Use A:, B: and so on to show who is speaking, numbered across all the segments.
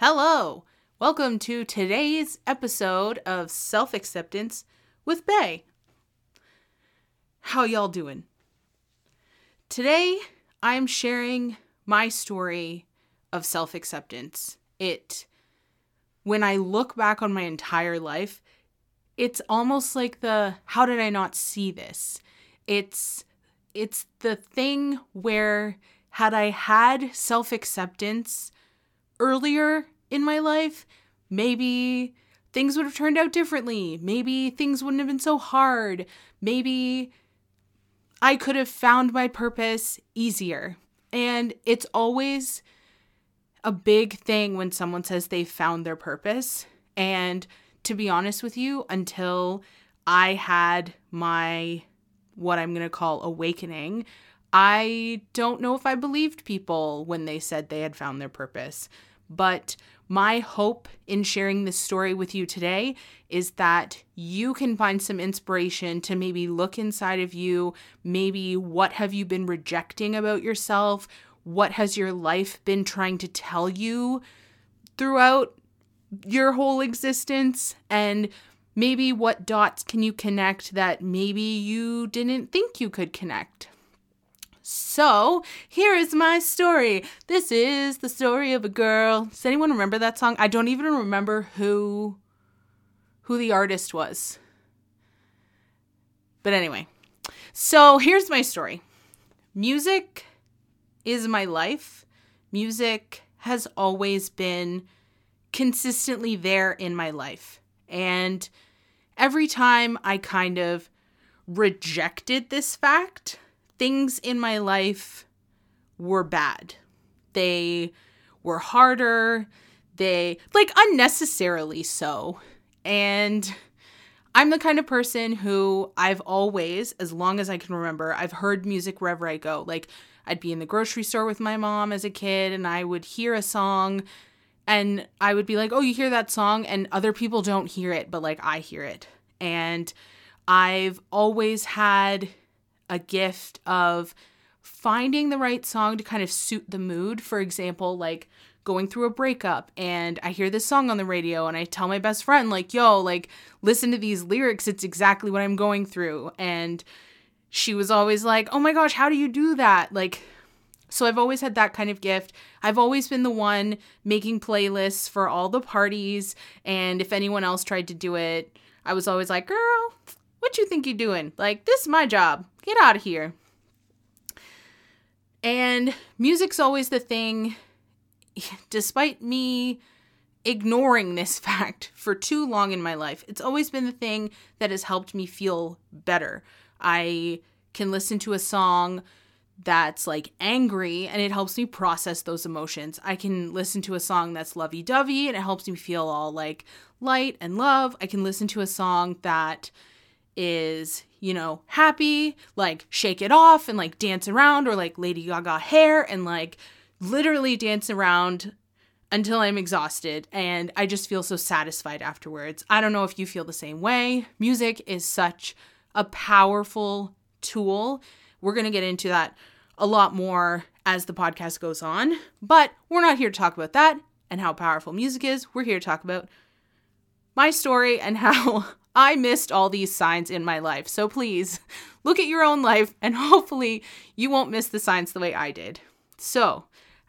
A: Hello! Welcome to today's episode of Self Acceptance with Bay. How y'all doing? Today, I'm sharing my story of self acceptance. It, when I look back on my entire life, it's almost like the how did I not see this? It's it's the thing where had I had self acceptance earlier in my life, maybe things would have turned out differently. Maybe things wouldn't have been so hard. Maybe I could have found my purpose easier. And it's always a big thing when someone says they found their purpose. And to be honest with you, until I had my what I'm going to call awakening, I don't know if I believed people when they said they had found their purpose. But my hope in sharing this story with you today is that you can find some inspiration to maybe look inside of you. Maybe what have you been rejecting about yourself? What has your life been trying to tell you throughout your whole existence? And maybe what dots can you connect that maybe you didn't think you could connect? So, here is my story. This is the story of a girl. Does anyone remember that song? I don't even remember who who the artist was. But anyway. So, here's my story. Music is my life. Music has always been consistently there in my life. And every time I kind of rejected this fact, things in my life were bad. They were harder, they like unnecessarily so. And I'm the kind of person who I've always, as long as I can remember, I've heard music wherever I go. Like I'd be in the grocery store with my mom as a kid and I would hear a song and I would be like, "Oh, you hear that song?" and other people don't hear it, but like I hear it. And I've always had a gift of finding the right song to kind of suit the mood. For example, like going through a breakup and I hear this song on the radio and I tell my best friend like, "Yo, like listen to these lyrics. It's exactly what I'm going through." And she was always like, "Oh my gosh, how do you do that?" Like so I've always had that kind of gift. I've always been the one making playlists for all the parties and if anyone else tried to do it, I was always like, "Girl, what you think you're doing? Like, this is my job. Get out of here. And music's always the thing, despite me ignoring this fact for too long in my life, it's always been the thing that has helped me feel better. I can listen to a song that's like angry and it helps me process those emotions. I can listen to a song that's lovey dovey and it helps me feel all like light and love. I can listen to a song that is, you know, happy, like shake it off and like dance around or like Lady Gaga hair and like literally dance around until I'm exhausted and I just feel so satisfied afterwards. I don't know if you feel the same way. Music is such a powerful tool. We're going to get into that a lot more as the podcast goes on, but we're not here to talk about that and how powerful music is. We're here to talk about my story and how I missed all these signs in my life. So please look at your own life and hopefully you won't miss the signs the way I did. So,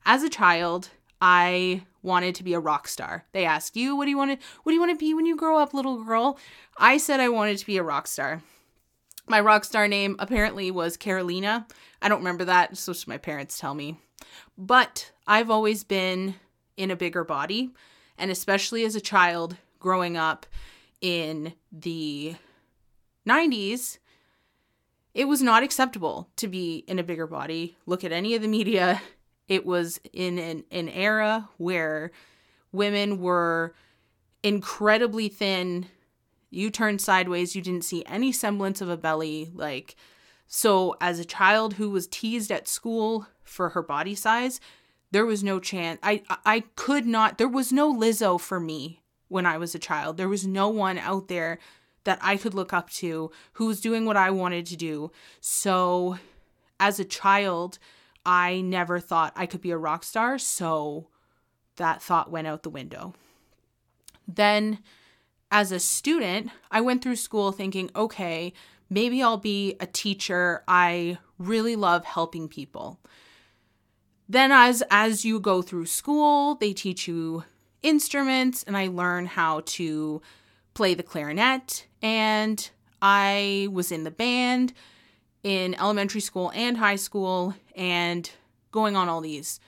A: as a child, I wanted to be a rock star. They ask you, what do you want to what do you want to be when you grow up, little girl? I said I wanted to be a rock star. My rock star name apparently was Carolina. I don't remember that, what my parents tell me. But I've always been in a bigger body, and especially as a child growing up, in the 90s, it was not acceptable to be in a bigger body. Look at any of the media. It was in an, an era where women were incredibly thin. You turned sideways, you didn't see any semblance of a belly. Like, so as a child who was teased at school for her body size, there was no chance. I I could not. There was no Lizzo for me when I was a child. There was no one out there that I could look up to who was doing what I wanted to do. So, as a child, I never thought I could be a rock star. So, that thought went out the window. Then, as a student, I went through school thinking, okay, maybe I'll be a teacher. I really love helping people. Then as as you go through school, they teach you instruments and I learn how to play the clarinet and I was in the band in elementary school and high school and going on all these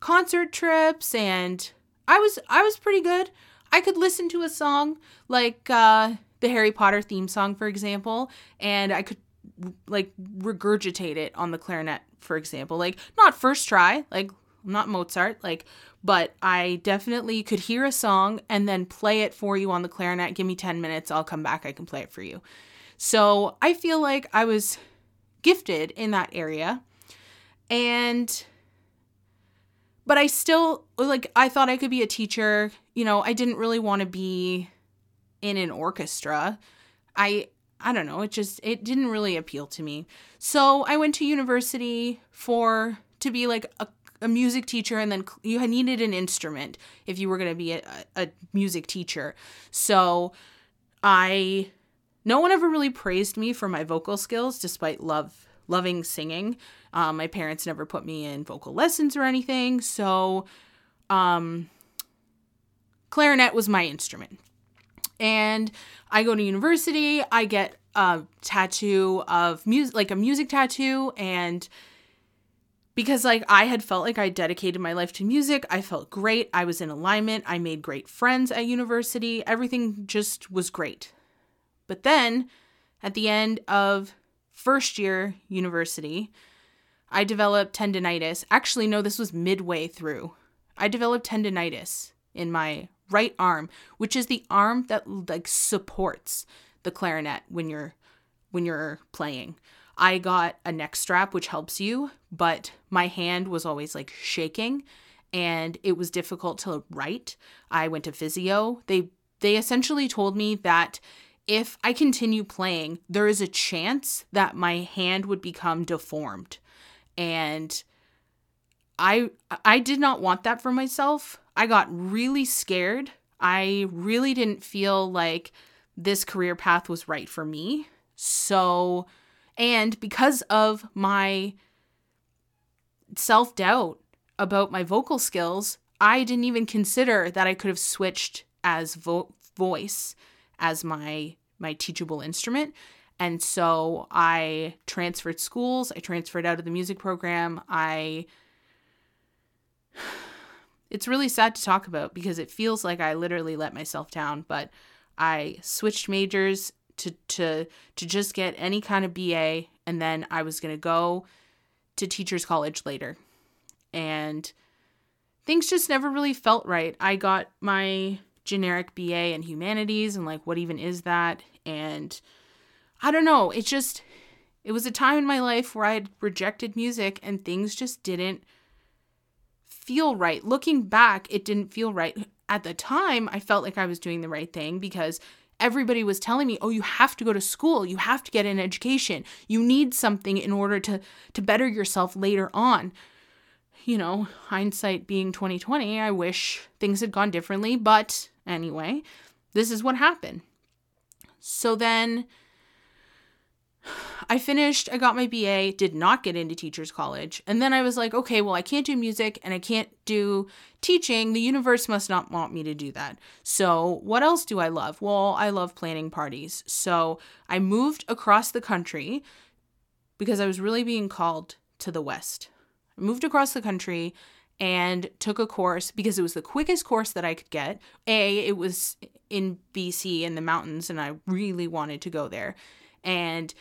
A: concert trips and I was I was pretty good. I could listen to a song like uh the Harry Potter theme song for example and I could like regurgitate it on the clarinet for example. Like not first try, like not Mozart, like but I definitely could hear a song and then play it for you on the clarinet. Give me 10 minutes, I'll come back, I can play it for you. So, I feel like I was gifted in that area. And but I still like I thought I could be a teacher. You know, I didn't really want to be in an orchestra. I I don't know, it just it didn't really appeal to me. So, I went to university for to be like a, a music teacher and then you needed an instrument if you were going to be a, a music teacher. So, I no one ever really praised me for my vocal skills despite love loving singing. Um, my parents never put me in vocal lessons or anything, so um, clarinet was my instrument. And I go to university, I get a tattoo of music, like a music tattoo, and because like I had felt like I dedicated my life to music, I felt great. I was in alignment. I made great friends at university. Everything just was great. But then at the end of first year university, I developed tendonitis. Actually, no, this was midway through. I developed tendonitis in my right arm, which is the arm that like supports the clarinet when you're when you're playing. I got a neck strap which helps you, but my hand was always like shaking and it was difficult to write. I went to physio. They they essentially told me that if I continue playing, there is a chance that my hand would become deformed. And I I did not want that for myself. I got really scared. I really didn't feel like this career path was right for me. So, and because of my self-doubt about my vocal skills, I didn't even consider that I could have switched as vo- voice as my my teachable instrument. And so I transferred schools, I transferred out of the music program. I It's really sad to talk about because it feels like I literally let myself down, but I switched majors to to to just get any kind of BA and then I was going to go to teachers college later. And things just never really felt right. I got my generic BA in humanities and like what even is that? And I don't know, it just it was a time in my life where I had rejected music and things just didn't feel right. Looking back, it didn't feel right. At the time, I felt like I was doing the right thing because everybody was telling me, "Oh, you have to go to school. You have to get an education. You need something in order to to better yourself later on." You know, hindsight being 2020, I wish things had gone differently, but anyway, this is what happened. So then I finished, I got my BA, did not get into teachers college. And then I was like, okay, well, I can't do music and I can't do teaching. The universe must not want me to do that. So, what else do I love? Well, I love planning parties. So, I moved across the country because I was really being called to the West. I moved across the country and took a course because it was the quickest course that I could get. A, it was in BC in the mountains and I really wanted to go there. And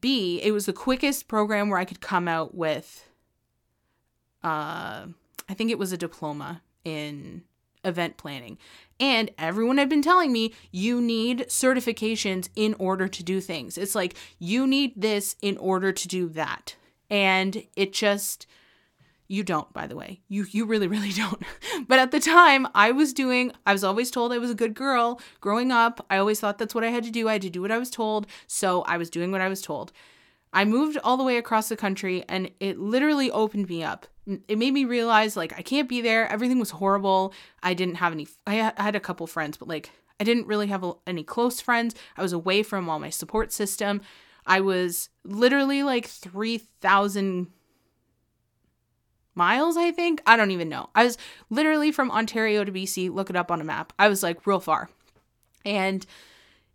A: B, it was the quickest program where I could come out with uh I think it was a diploma in event planning. And everyone had been telling me you need certifications in order to do things. It's like you need this in order to do that. And it just you don't, by the way. You you really really don't. but at the time, I was doing I was always told I was a good girl growing up. I always thought that's what I had to do. I had to do what I was told. So, I was doing what I was told. I moved all the way across the country and it literally opened me up it made me realize like I can't be there. Everything was horrible. I didn't have any I had a couple friends, but like I didn't really have any close friends. I was away from all my support system. I was literally like 3,000 miles, I think. I don't even know. I was literally from Ontario to BC. Look it up on a map. I was like real far. And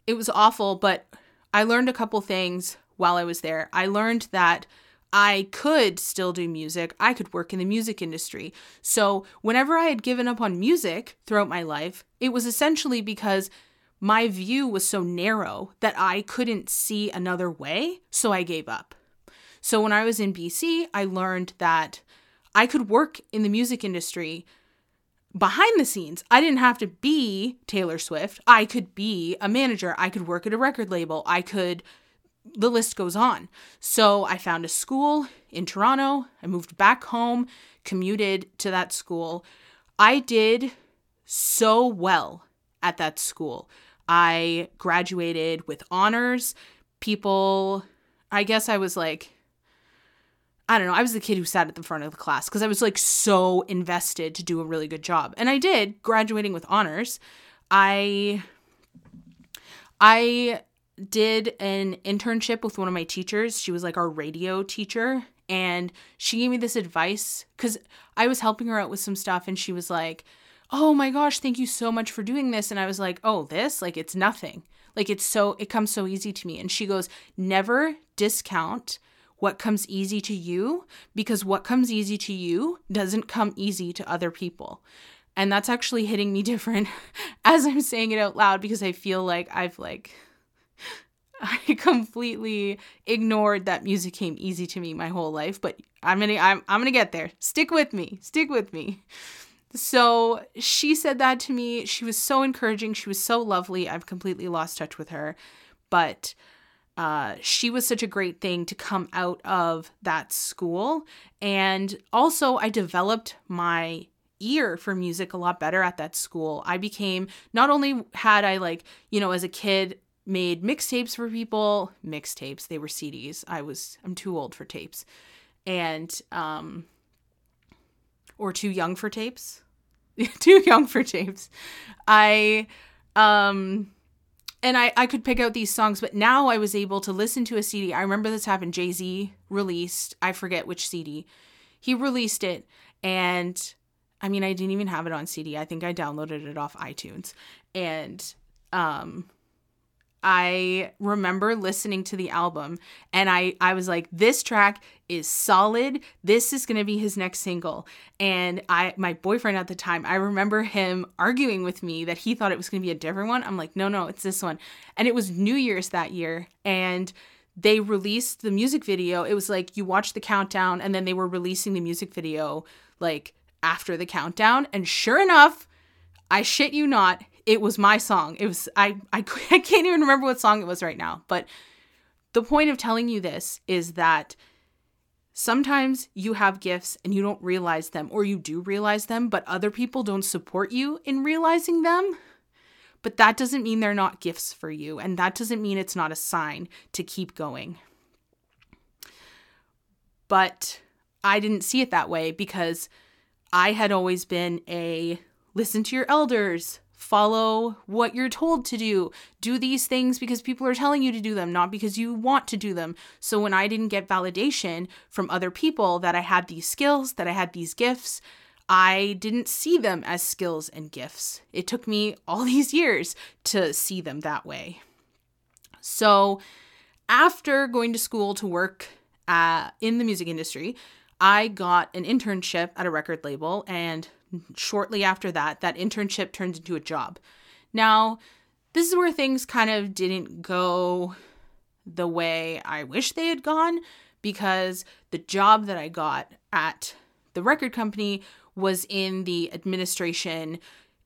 A: it was awful, but I learned a couple things while I was there. I learned that I could still do music. I could work in the music industry. So, whenever I had given up on music throughout my life, it was essentially because my view was so narrow that I couldn't see another way. So, I gave up. So, when I was in BC, I learned that I could work in the music industry behind the scenes. I didn't have to be Taylor Swift. I could be a manager. I could work at a record label. I could the list goes on. So I found a school in Toronto. I moved back home, commuted to that school. I did so well at that school. I graduated with honors. People, I guess I was like, I don't know, I was the kid who sat at the front of the class because I was like so invested to do a really good job. And I did, graduating with honors. I I did an internship with one of my teachers. She was like our radio teacher. And she gave me this advice because I was helping her out with some stuff. And she was like, Oh my gosh, thank you so much for doing this. And I was like, Oh, this? Like, it's nothing. Like, it's so, it comes so easy to me. And she goes, Never discount what comes easy to you because what comes easy to you doesn't come easy to other people. And that's actually hitting me different as I'm saying it out loud because I feel like I've like I completely ignored that music came easy to me my whole life, but I'm gonna I'm I'm gonna get there. Stick with me. Stick with me. So she said that to me. She was so encouraging. She was so lovely. I've completely lost touch with her, but uh, she was such a great thing to come out of that school. And also, I developed my ear for music a lot better at that school. I became not only had I like, you know, as a kid made mixtapes for people, mixtapes, they were CDs. I was I'm too old for tapes. And um or too young for tapes. too young for tapes. I um and I, I could pick out these songs, but now I was able to listen to a CD. I remember this happened. Jay Z released, I forget which CD. He released it, and I mean, I didn't even have it on CD. I think I downloaded it off iTunes. And um, I remember listening to the album and I I was like this track is solid. This is to be his next single. And I my boyfriend at the time, I remember him arguing with me that he thought it was to be a different one. I'm like, "No, no, it's this one." And it was New Year's that year and they released the music video. It was like you watch the countdown and then they were releasing the music video like after the countdown and sure enough, I shit you not, it was my song. It was I, I I can't even remember what song it was right now. But the point of telling you this is that sometimes you have gifts and you don't realize them or you do realize them, but other people don't support you in realizing them. But that doesn't mean they're not gifts for you and that doesn't mean it's not a sign to keep going. But I didn't see it that way because I had always been a listen to your elders, follow what you're told to do. Do these things because people are telling you to do them, not because you want to do them. So when I didn't get validation from other people that I had these skills, that I had these gifts, I didn't see them as skills and gifts. It took me all these years to see them that way. So after going to school to work uh, in the music industry, I got an internship at a record label and shortly after that, that internship turned into a job. Now, this is where things kind of didn't go the way I wish they had gone because the job that I got at the record company was in the administration,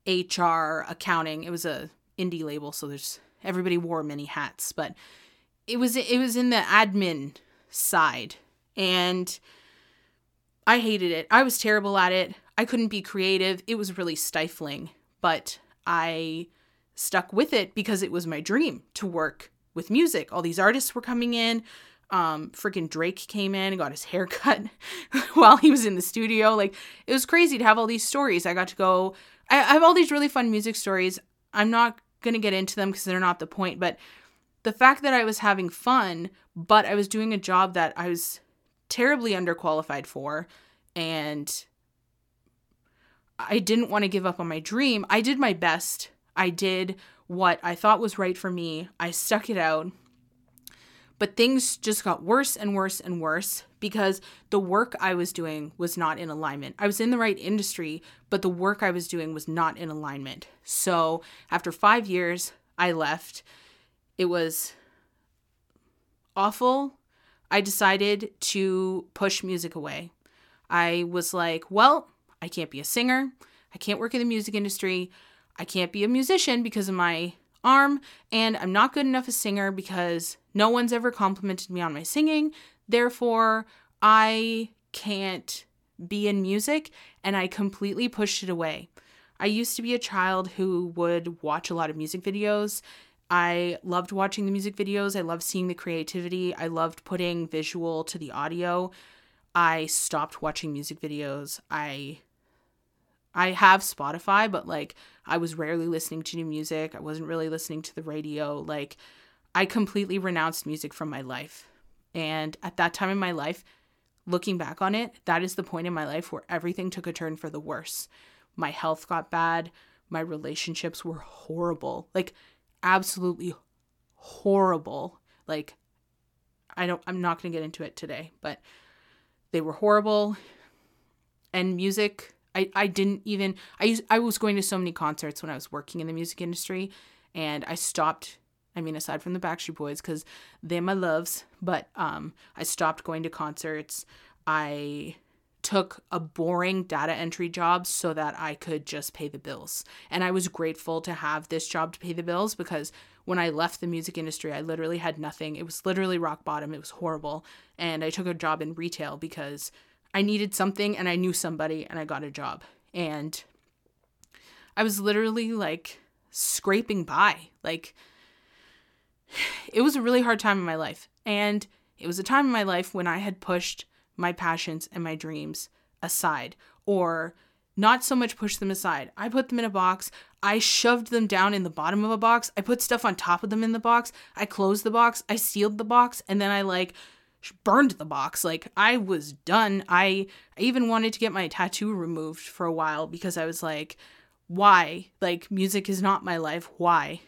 A: HR, accounting. It was a indie label, so there's everybody wore many hats, but it was it was in the admin side and I hated it. I was terrible at it. I couldn't be creative. It was really stifling, but I stuck with it because it was my dream to work with music. All these artists were coming in. Um, freaking Drake came in and got his hair cut while he was in the studio. Like it was crazy to have all these stories. I got to go. I, I have all these really fun music stories. I'm not gonna get into them because they're not the point. But the fact that I was having fun, but I was doing a job that I was terribly underqualified for, and I didn't want to give up on my dream. I did my best. I did what I thought was right for me. I stuck it out. But things just got worse and worse and worse because the work I was doing was not in alignment. I was in the right industry, but the work I was doing was not in alignment. So after five years, I left. It was awful. I decided to push music away. I was like, well, I can't be a singer. I can't work in the music industry. I can't be a musician because of my arm. And I'm not good enough a singer because no one's ever complimented me on my singing. Therefore, I can't be in music. And I completely pushed it away. I used to be a child who would watch a lot of music videos. I loved watching the music videos. I loved seeing the creativity. I loved putting visual to the audio. I stopped watching music videos. I I have Spotify, but like I was rarely listening to new music. I wasn't really listening to the radio. Like I completely renounced music from my life. And at that time in my life, looking back on it, that is the point in my life where everything took a turn for the worse. My health got bad. My relationships were horrible. Like absolutely horrible. Like I don't I'm not going to get into it today, but they were horrible. And music I, I didn't even I I was going to so many concerts when I was working in the music industry and I stopped I mean aside from the Backstreet Boys cuz they're my loves but um I stopped going to concerts. I took a boring data entry job so that I could just pay the bills. And I was grateful to have this job to pay the bills because when I left the music industry I literally had nothing. It was literally rock bottom. It was horrible. And I took a job in retail because I needed something and I knew somebody and I got a job. And I was literally like scraping by. Like it was a really hard time in my life. And it was a time in my life when I had pushed my passions and my dreams aside or not so much pushed them aside. I put them in a box. I shoved them down in the bottom of a box. I put stuff on top of them in the box. I closed the box. I sealed the box. And then I like burned the box. Like I was done. I, I even wanted to get my tattoo removed for a while because I was like, why? Like music is not my life. Why?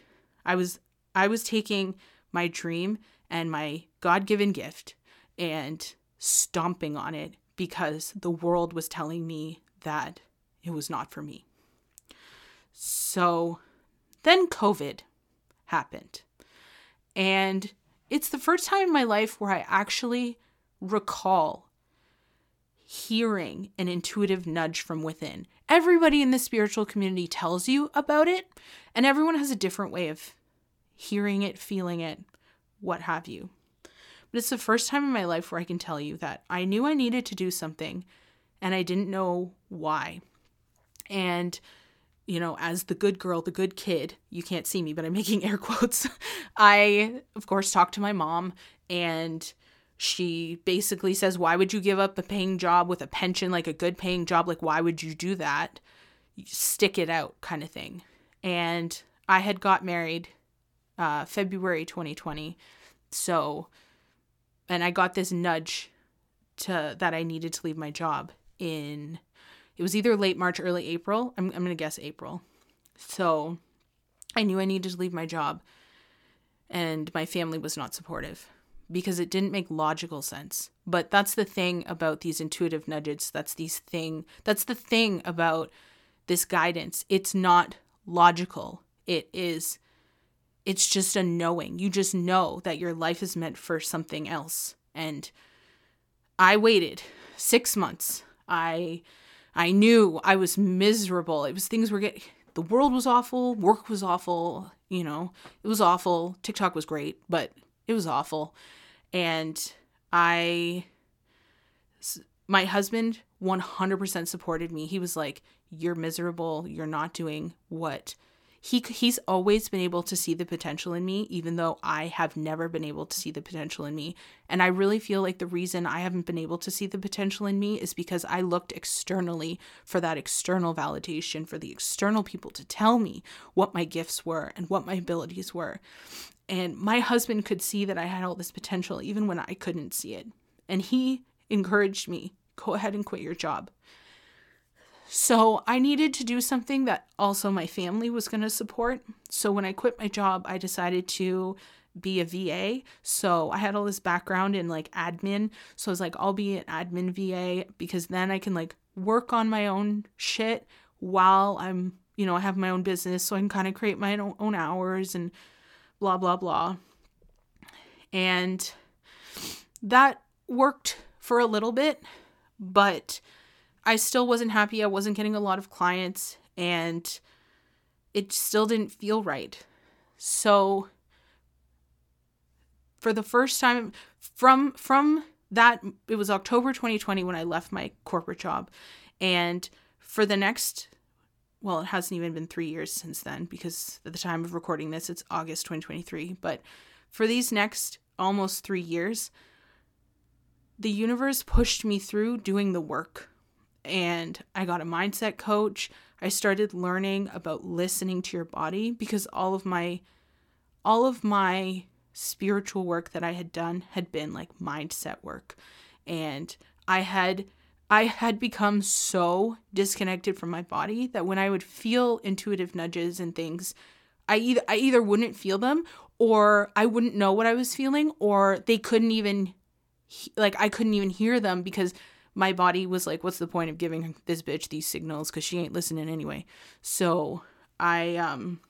A: I was I was taking my dream and my God-given gift and stomping on it because the world was telling me that it was not for me. So then COVID happened. And it's the first time in my life where I actually recall hearing an intuitive nudge from within. Everybody in the spiritual community tells you about it, and everyone has a different way of hearing it, feeling it, what have you. But it's the first time in my life where I can tell you that I knew I needed to do something and I didn't know why. And you know, as the good girl, the good kid, you can't see me, but I'm making air quotes. I, of course, talked to my mom, and she basically says, Why would you give up a paying job with a pension, like a good paying job? Like, why would you do that? You stick it out, kind of thing. And I had got married uh, February 2020. So, and I got this nudge to that I needed to leave my job in it was either late March, early April. I'm, I'm going to guess April. So I knew I needed to leave my job. And my family was not supportive because it didn't make logical sense. But that's the thing about these intuitive nudges. That's these thing that's the thing about this guidance. It's not logical. It is it's just a knowing. You just know that your life is meant for something else. And I waited 6 months. I I knew I was miserable. It was things were getting, the world was awful, work was awful, you know, it was awful. TikTok was great, but it was awful. And I, my husband 100% supported me. He was like, You're miserable. You're not doing what he he's always been able to see the potential in me even though I have never been able to see the potential in me. And I really feel like the reason I haven't been able to see the potential in me is because I looked externally for that external validation, for the external people to tell me what my gifts were and what my abilities were. And my husband could see that I had all this potential even when I couldn't see it. And he encouraged me, go ahead and quit your job. So I needed to do something that also my family was going to support. So when I quit my job, I decided to be a VA. So I had all this background in like admin. So I was like, I'll be an admin VA because then I can like work on my own shit while I'm, you know, I have my own business. So I can kind of create my own hours and blah, blah, blah. And that worked for a little bit, but I still wasn't happy. I wasn't getting a lot of clients and it still didn't feel right. So for the first time from from that it was October 2020 when I left my corporate job and for the next well, it hasn't even been 3 years since then because at the time of recording this it's August 2023, but for these next almost 3 years the universe pushed me through doing the work and I got a mindset coach. I started learning about listening to your body because all of my all of my spiritual work that I had done had been like mindset work. And I had I had become so disconnected from my body that when I would feel intuitive nudges and things, I either I either wouldn't feel them or I wouldn't know what I was feeling or they couldn't even like I couldn't even hear them because my body was like, what's the point of giving this bitch these signals? Because she ain't listening anyway. So I, um,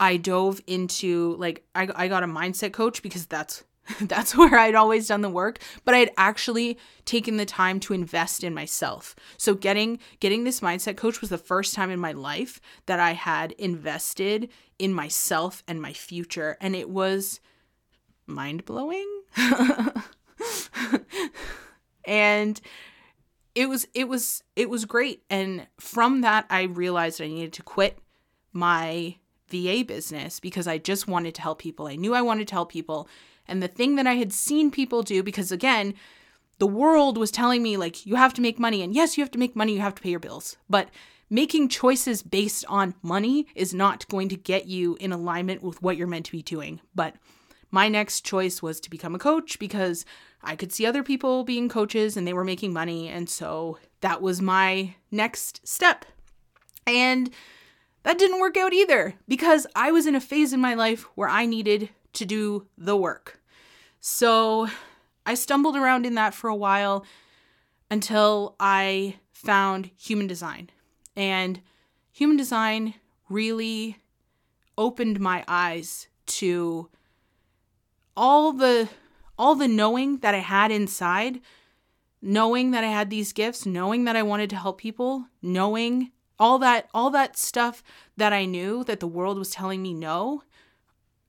A: I dove into like I, I got a mindset coach because that's that's where I'd always done the work, but I had actually taken the time to invest in myself. So getting getting this mindset coach was the first time in my life that I had invested in myself and my future and it was mind-blowing. and it was it was it was great. And from that I realized I needed to quit my VA business because I just wanted to help people. I knew I wanted to help people. And the thing that I had seen people do because again the world was telling me like you have to make money. And yes you have to make money. You have to pay your bills. But making choices based on money is not going to get you in alignment with what you're meant to be doing. But my next choice was to become a coach because I could see other people being coaches and they were making money. And so that was my next step. And that didn't work out either because I was in a phase in my life where I needed to do the work. So I stumbled around in that for a while until I found human design. And human design really opened my eyes to all the all the knowing that I had inside, knowing that I had these gifts, knowing that I wanted to help people, knowing all that all that stuff that I knew that the world was telling me no,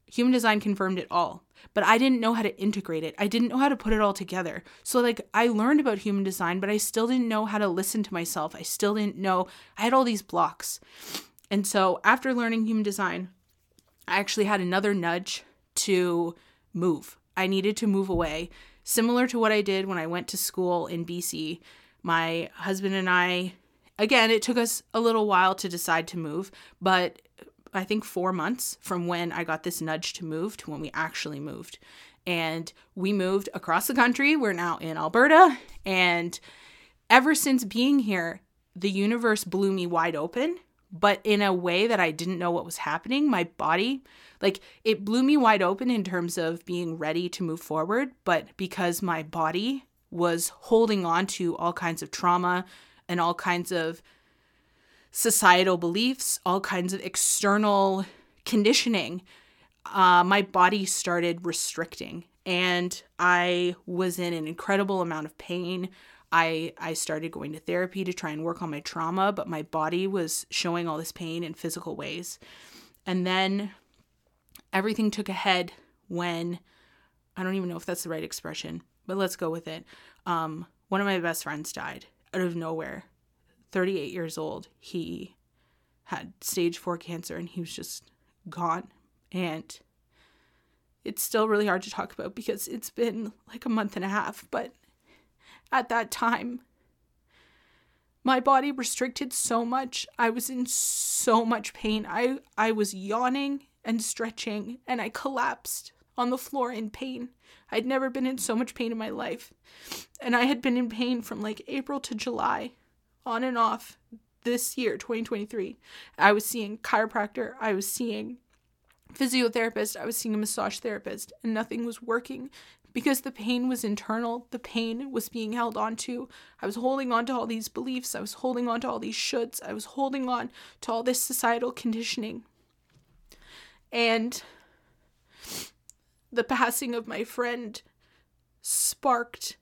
A: human design confirmed it all. But I didn't know how to integrate it. I didn't know how to put it all together. So like I learned about human design, but I still didn't know how to listen to myself. I still didn't know. I had all these blocks. And so after learning human design, I actually had another nudge to move. I needed to move away, similar to what I did when I went to school in BC. My husband and I, again, it took us a little while to decide to move, but I think four months from when I got this nudge to move to when we actually moved. And we moved across the country. We're now in Alberta. And ever since being here, the universe blew me wide open, but in a way that I didn't know what was happening. My body like it blew me wide open in terms of being ready to move forward, but because my body was holding on to all kinds of trauma and all kinds of societal beliefs, all kinds of external conditioning, uh, my body started restricting and I was in an incredible amount of pain. I I started going to therapy to try and work on my trauma, but my body was showing all this pain in physical ways. And then everything took a head when I don't even know if that's the right expression, but let's go with it. Um, one of my best friends died out of nowhere. 38 years old. He had stage four cancer and he was just gone. And it's still really hard to talk about because it's been like a month and a half. But at that time, my body restricted so much. I was in so much pain. I, I was yawning and stretching, and I collapsed on the floor in pain. I'd never been in so much pain in my life. And I had been in pain from like April to July, on and off this year, 2023. I was seeing chiropractor, I was seeing physiotherapist, I was seeing a massage therapist, and nothing was working because the pain was internal. The pain was being held onto. I was holding on to all these beliefs. I was holding on to all these shoulds. I was holding on to all this societal conditioning. And the passing of my friend sparked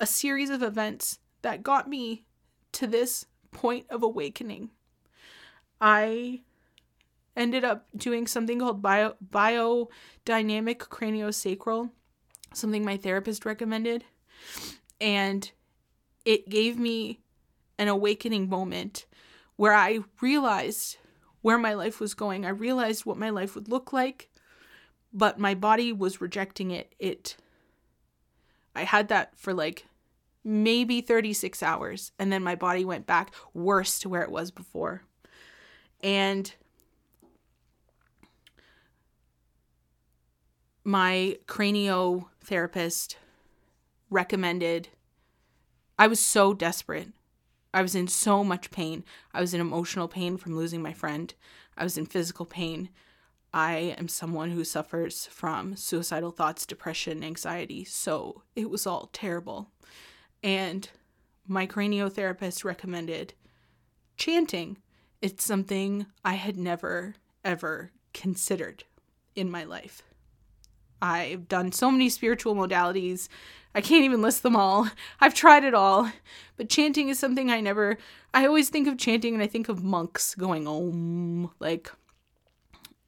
A: a series of events that got me to this point of awakening. I ended up doing something called bio biodynamic craniosacral, something my therapist recommended, and it gave me an awakening moment where I realized where my life was going. I realized what my life would look like, but my body was rejecting it. It I had that for like maybe 36 hours and then my body went back worse to where it was before. And my craniotherapist recommended I was so desperate. I was in so much pain. I was in emotional pain from losing my friend. I was in physical pain. I am someone who suffers from suicidal thoughts, depression, anxiety, so it was all terrible. And my craniotherapist recommended chanting. It's something I had never, ever considered in my life. I've done so many spiritual modalities. I can't even list them all. I've tried it all. But chanting is something I never I always think of chanting and I think of monks going om like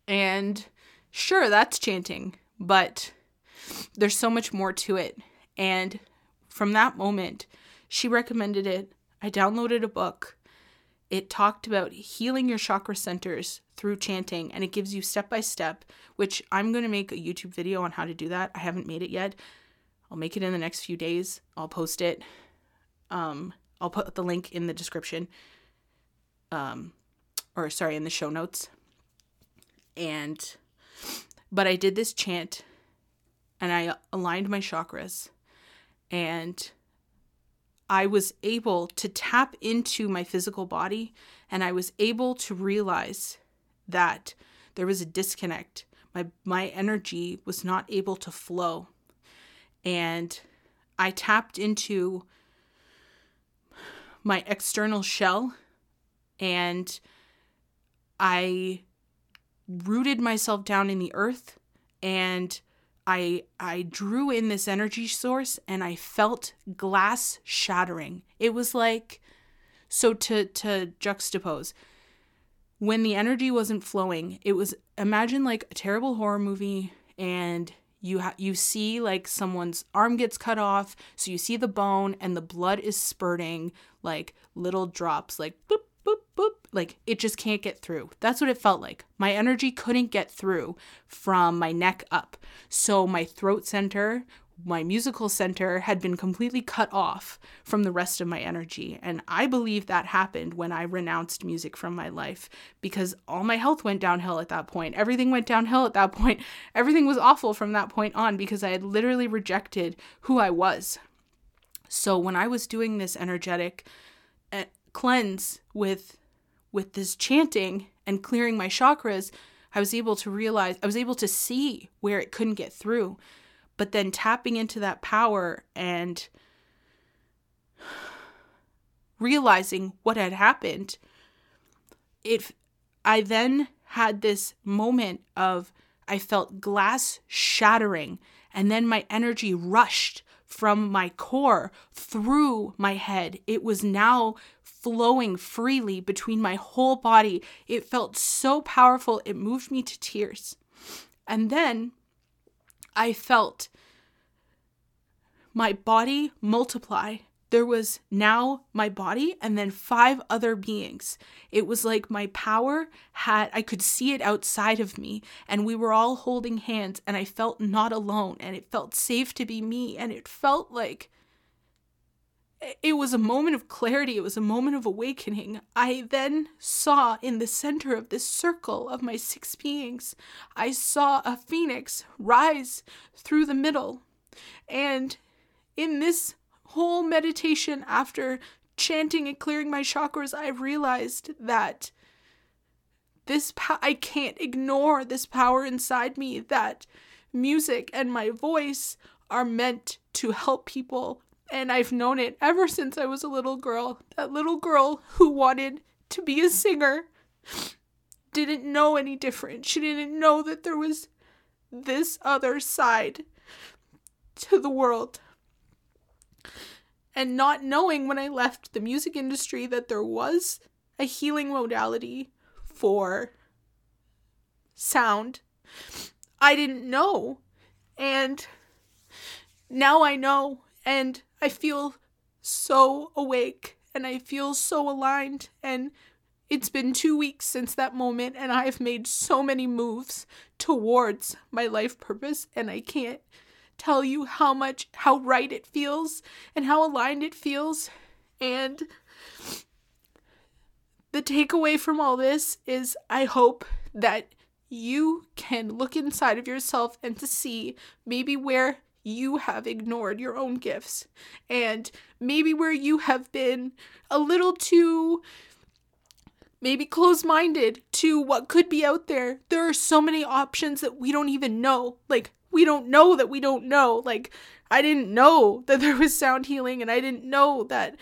A: and sure, that's chanting, but there's so much more to it. And from that moment, she recommended it. I downloaded a book. It talked about healing your chakra centers through chanting, and it gives you step by step, which I'm going to make a YouTube video on how to do that. I haven't made it yet. I'll make it in the next few days. I'll post it. Um, I'll put the link in the description. Um, or sorry, in the show notes and but I did this chant and I aligned my chakras and I was able to tap into my physical body and I was able to realize that there was a disconnect. My my energy was not able to flow. And I tapped into my external shell and I rooted myself down in the earth and I I drew in this energy source and I felt glass shattering. It was like so to to juxtapose when the energy wasn't flowing, it was imagine like a terrible horror movie and you ha- you see like someone's arm gets cut off, so you see the bone and the blood is spurting like little drops like boop boop, boop. Like it just can't get through. That's what it felt like. My energy couldn't get through from my neck up. So my throat center, my musical center had been completely cut off from the rest of my energy. And I believe that happened when I renounced music from my life because all my health went downhill at that point. Everything went downhill at that point. Everything was awful from that point on because I had literally rejected who I was. So when I was doing this energetic eh, cleanse with with this chanting and clearing my chakras, I was able to realize I was able to see where it couldn't get through. But then tapping into that power and realizing what had happened, it I then had this moment of I felt glass shattering and then my energy rushed from my core through my head. It was now flowing freely between my whole body. It felt so powerful, it moved me to tears. And then I felt my body multiply there was now my body and then five other beings. It was like my power had, I could see it outside of me, and we were all holding hands, and I felt not alone, and it felt safe to be me, and it felt like it was a moment of clarity, it was a moment of awakening. I then saw in the center of this circle of my six beings, I saw a phoenix rise through the middle. And in this whole meditation after chanting and clearing my chakras, I realized that this po- I can't ignore this power inside me that music and my voice are meant to help people. And I've known it ever since I was a little girl. That little girl who wanted to be a singer didn't know any different. She didn't know that there was this other side to the world and not knowing when I left the music industry that there was a healing modality for sound. I didn't know. And now I know. And I feel so awake and I feel so aligned. And it's been two weeks since that moment, and I've made so many moves towards my life purpose, and I can't tell you how much how right it feels and how aligned it feels and the takeaway from all this is I hope that you can look inside of yourself and to see maybe where you have ignored your own gifts and maybe where you have been a little too maybe close minded to what could be out there. There are so many options that we don't even know. Like, we don't know that we don't know. Like I didn't know that there was sound healing and I didn't know that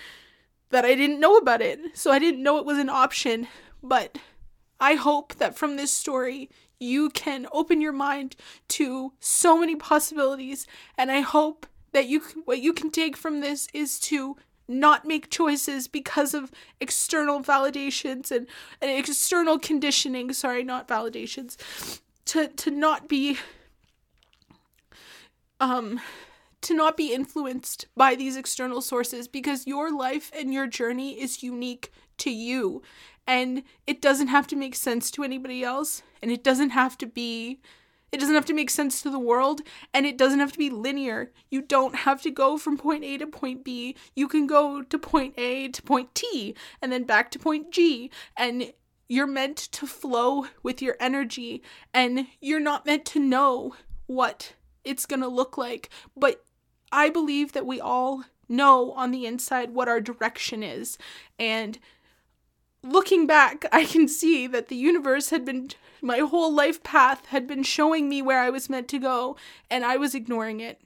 A: that I didn't know about it. So I didn't know it was an option, but I hope that from this story you can open your mind to so many possibilities and I hope that you what you can take from this is to not make choices because of external validations and, and external conditioning sorry not validations to to not be um to not be influenced by these external sources because your life and your journey is unique to you. And it doesn't have to make sense to anybody else. And it doesn't have to be it doesn't have to make sense to the world. And it doesn't have to be linear. You don't have to go from point A to point B. You can go to point A to point T and then back to point G. And you're meant to flow with your energy. And you're not meant to know what it's going to look like. But I believe that we all know on the inside what our direction is. And looking back, I can see that the universe had been, my whole life path had been showing me where I was meant to go, and I was ignoring it.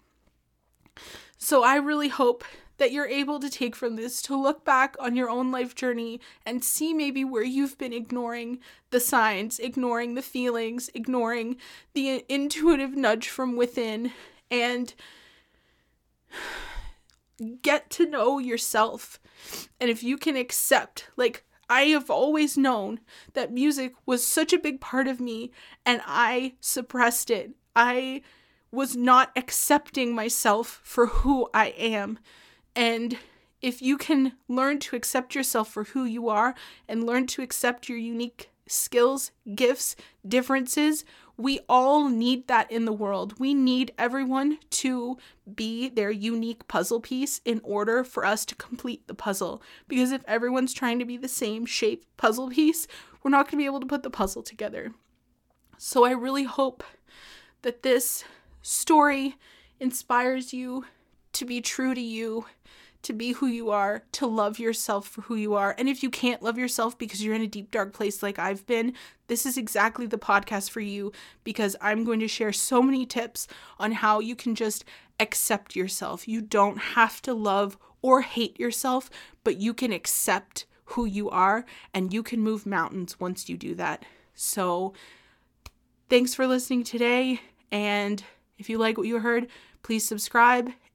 A: So I really hope that you're able to take from this to look back on your own life journey and see maybe where you've been ignoring the signs, ignoring the feelings, ignoring the intuitive nudge from within, and get to know yourself. And if you can accept, like, I have always known that music was such a big part of me, and I suppressed it. I was not accepting myself for who I am. And if you can learn to accept yourself for who you are and learn to accept your unique skills, gifts, differences, we all need that in the world. We need everyone to be their unique puzzle piece in order for us to complete the puzzle. Because if everyone's trying to be the same shape puzzle piece, we're not going to be able to put the puzzle together. So I really hope that this story inspires you to be true to you to be who you are, to love yourself for who you are. And if you can't love yourself because you're in a deep, dark place like I've been, this is exactly the podcast for you because I'm going to share so many tips on how you can just accept yourself. You don't have to love or hate yourself, but you can accept who you are and you can move mountains once you do that. So, thanks for listening today. And if you like what you heard, please subscribe